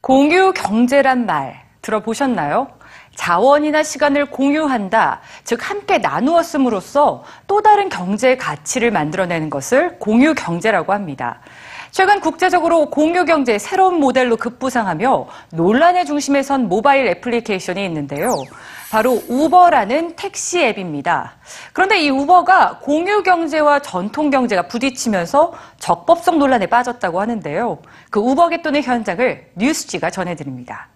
공유 경제란 말 들어보셨나요? 자원이나 시간을 공유한다, 즉 함께 나누었음으로써 또 다른 경제 가치를 만들어내는 것을 공유 경제라고 합니다. 최근 국제적으로 공유 경제의 새로운 모델로 급부상하며 논란의 중심에 선 모바일 애플리케이션이 있는데요. 바로 우버라는 택시 앱입니다. 그런데 이 우버가 공유 경제와 전통 경제가 부딪히면서 적법성 논란에 빠졌다고 하는데요. 그 우버 개돈의 현장을 뉴스지가 전해드립니다.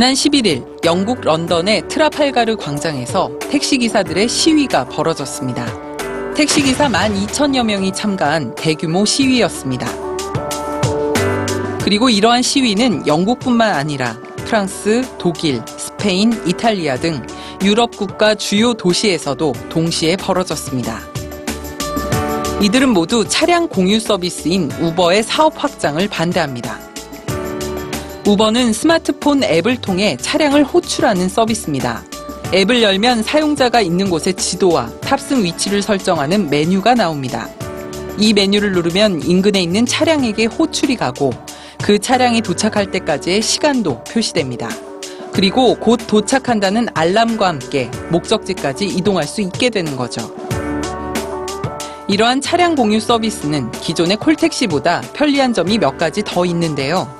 지난 11일 영국 런던의 트라팔가르 광장에서 택시기사들의 시위가 벌어졌습니다. 택시기사 12,000여 명이 참가한 대규모 시위였습니다. 그리고 이러한 시위는 영국뿐만 아니라 프랑스, 독일, 스페인, 이탈리아 등 유럽 국가 주요 도시에서도 동시에 벌어졌습니다. 이들은 모두 차량 공유 서비스인 우버의 사업 확장을 반대합니다. 우버는 스마트폰 앱을 통해 차량을 호출하는 서비스입니다. 앱을 열면 사용자가 있는 곳의 지도와 탑승 위치를 설정하는 메뉴가 나옵니다. 이 메뉴를 누르면 인근에 있는 차량에게 호출이 가고 그 차량이 도착할 때까지의 시간도 표시됩니다. 그리고 곧 도착한다는 알람과 함께 목적지까지 이동할 수 있게 되는 거죠. 이러한 차량 공유 서비스는 기존의 콜택시보다 편리한 점이 몇 가지 더 있는데요.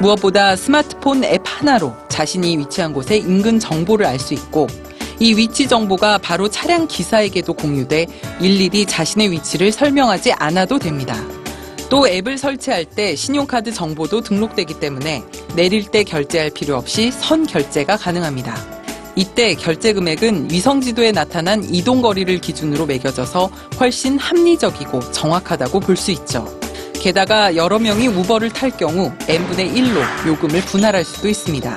무엇보다 스마트폰 앱 하나로 자신이 위치한 곳의 인근 정보를 알 수 있고 이 위치 정보가 바로 차량 기사에게도 공유돼 일일이 자신의 위치를 설명하지 않아도 됩니다. 또 앱을 설치할 때 신용카드 정보도 등록되기 때문에 내릴 때 결제할 필요 없이 선 결제가 가능합니다. 이때 결제 금액은 위성 지도에 나타난 이동 거리를 기준으로 매겨져서 훨씬 합리적이고 정확하다고 볼 수 있죠. 게다가 여러 명이 우버를 탈 경우 n분의 1로 요금을 분할할 수도 있습니다.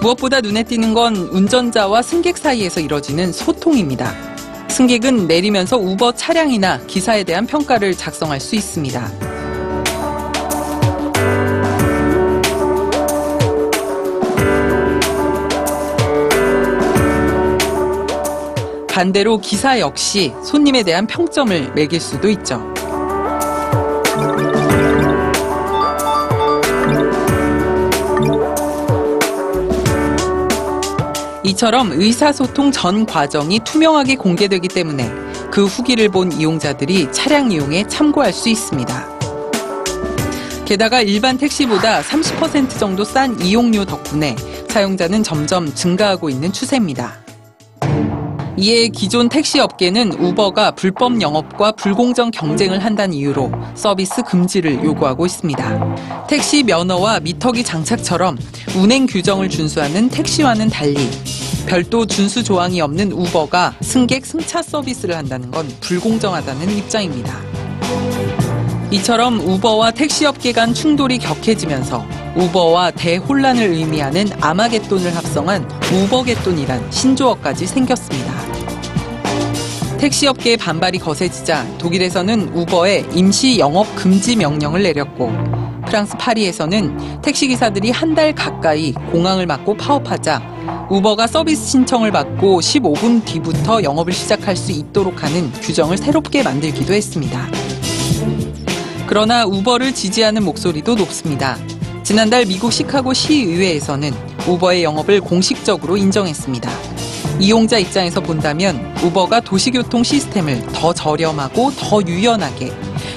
무엇보다 눈에 띄는 건 운전자와 승객 사이에서 이뤄지는 소통입니다. 승객은 내리면서 우버 차량이나 기사에 대한 평가를 작성할 수 있습니다. 반대로 기사 역시 손님에 대한 평점을 매길 수도 있죠. 이처럼 의사소통 전 과정이 투명하게 공개되기 때문에 그 후기를 본 이용자들이 차량 이용에 참고할 수 있습니다. 게다가 일반 택시보다 30% 정도 싼 이용료 덕분에 사용자는 점점 증가하고 있는 추세입니다. 이에 기존 택시 업계는 우버가 불법 영업과 불공정 경쟁을 한다는 이유로 서비스 금지를 요구하고 있습니다. 택시 면허와 미터기 장착처럼 운행 규정을 준수하는 택시와는 달리 별도 준수 조항이 없는 우버가 승객 승차 서비스를 한다는 건 불공정하다는 입장입니다. 이처럼 우버와 택시업계 간 충돌이 격해지면서 우버와 대혼란을 의미하는 아마겟돈을 합성한 우버겟돈이란 신조어까지 생겼습니다. 택시업계의 반발이 거세지자 독일에서는 우버에 임시 영업 금지 명령을 내렸고 프랑스 파리에서는 택시기사들이 한 달 가까이 공항을 막고 파업하자 우버가 서비스 신청을 받고 15분 뒤부터 영업을 시작할 수 있도록 하는 규정을 새롭게 만들기도 했습니다. 그러나 우버를 지지하는 목소리도 높습니다. 지난달 미국 시카고 시의회에서는 우버의 영업을 공식적으로 인정했습니다. 이용자 입장에서 본다면 우버가 도시교통 시스템을 더 저렴하고 더 유연하게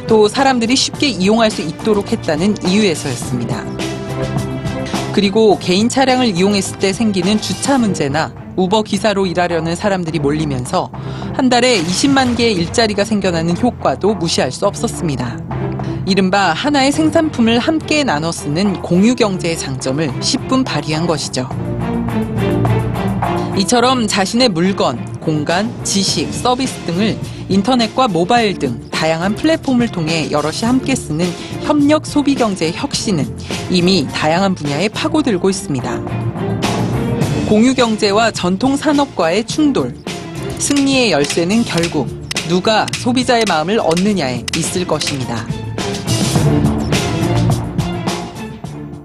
또 사람들이 쉽게 이용할 수 있도록 했다는 이유에서였습니다. 그리고 개인 차량을 이용했을 때 생기는 주차 문제나 우버 기사로 일하려는 사람들이 몰리면서 한 달에 20만 개의 일자리가 생겨나는 효과도 무시할 수 없었습니다. 이른바 하나의 생산품을 함께 나눠 쓰는 공유 경제의 장점을 10분 발휘한 것이죠. 이처럼 자신의 물건, 공간, 지식, 서비스 등을 인터넷과 모바일 등 다양한 플랫폼을 통해 여럿이 함께 쓰는 협력 소비 경제의 혁 신은 이미 다양한 분야에 파고들고 있습니다. 공유 경제와 전통 산업과의 충돌. 승리의 열쇠는 결국 누가 소비자의 마음을 얻느냐에 있을 것입니다.